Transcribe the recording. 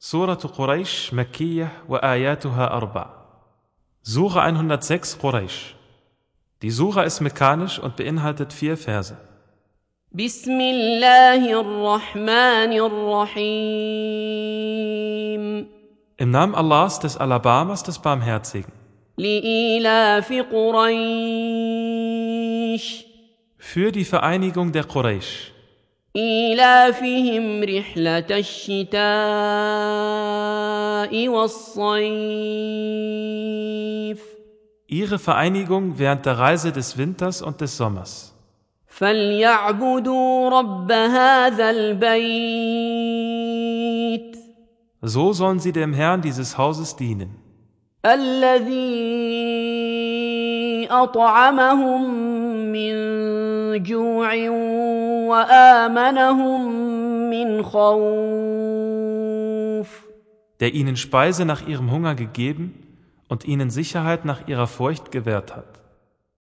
Surah Quraysh Makkiyah wa ayatuha arba. Sura 106 Quraysh. Die Sura ist mekanisch und beinhaltet vier Verse. Bismillahirrahmanirrahim. Im Namen Allahs des Alabamas des Barmherzigen. Für die Vereinigung der Quraysh. إيلافهم رحلة الشتاء والصيف Ihre Vereinigung während der Reise des Winters und des Sommers. فليعبدوا رب هذا البيت So sollen sie dem Herrn dieses Hauses dienen, الذي أطعمهم من جوع وآمنهم من خوف der ihnen Speise nach ihrem Hunger gegeben und ihnen Sicherheit nach ihrer Furcht gewährt hat.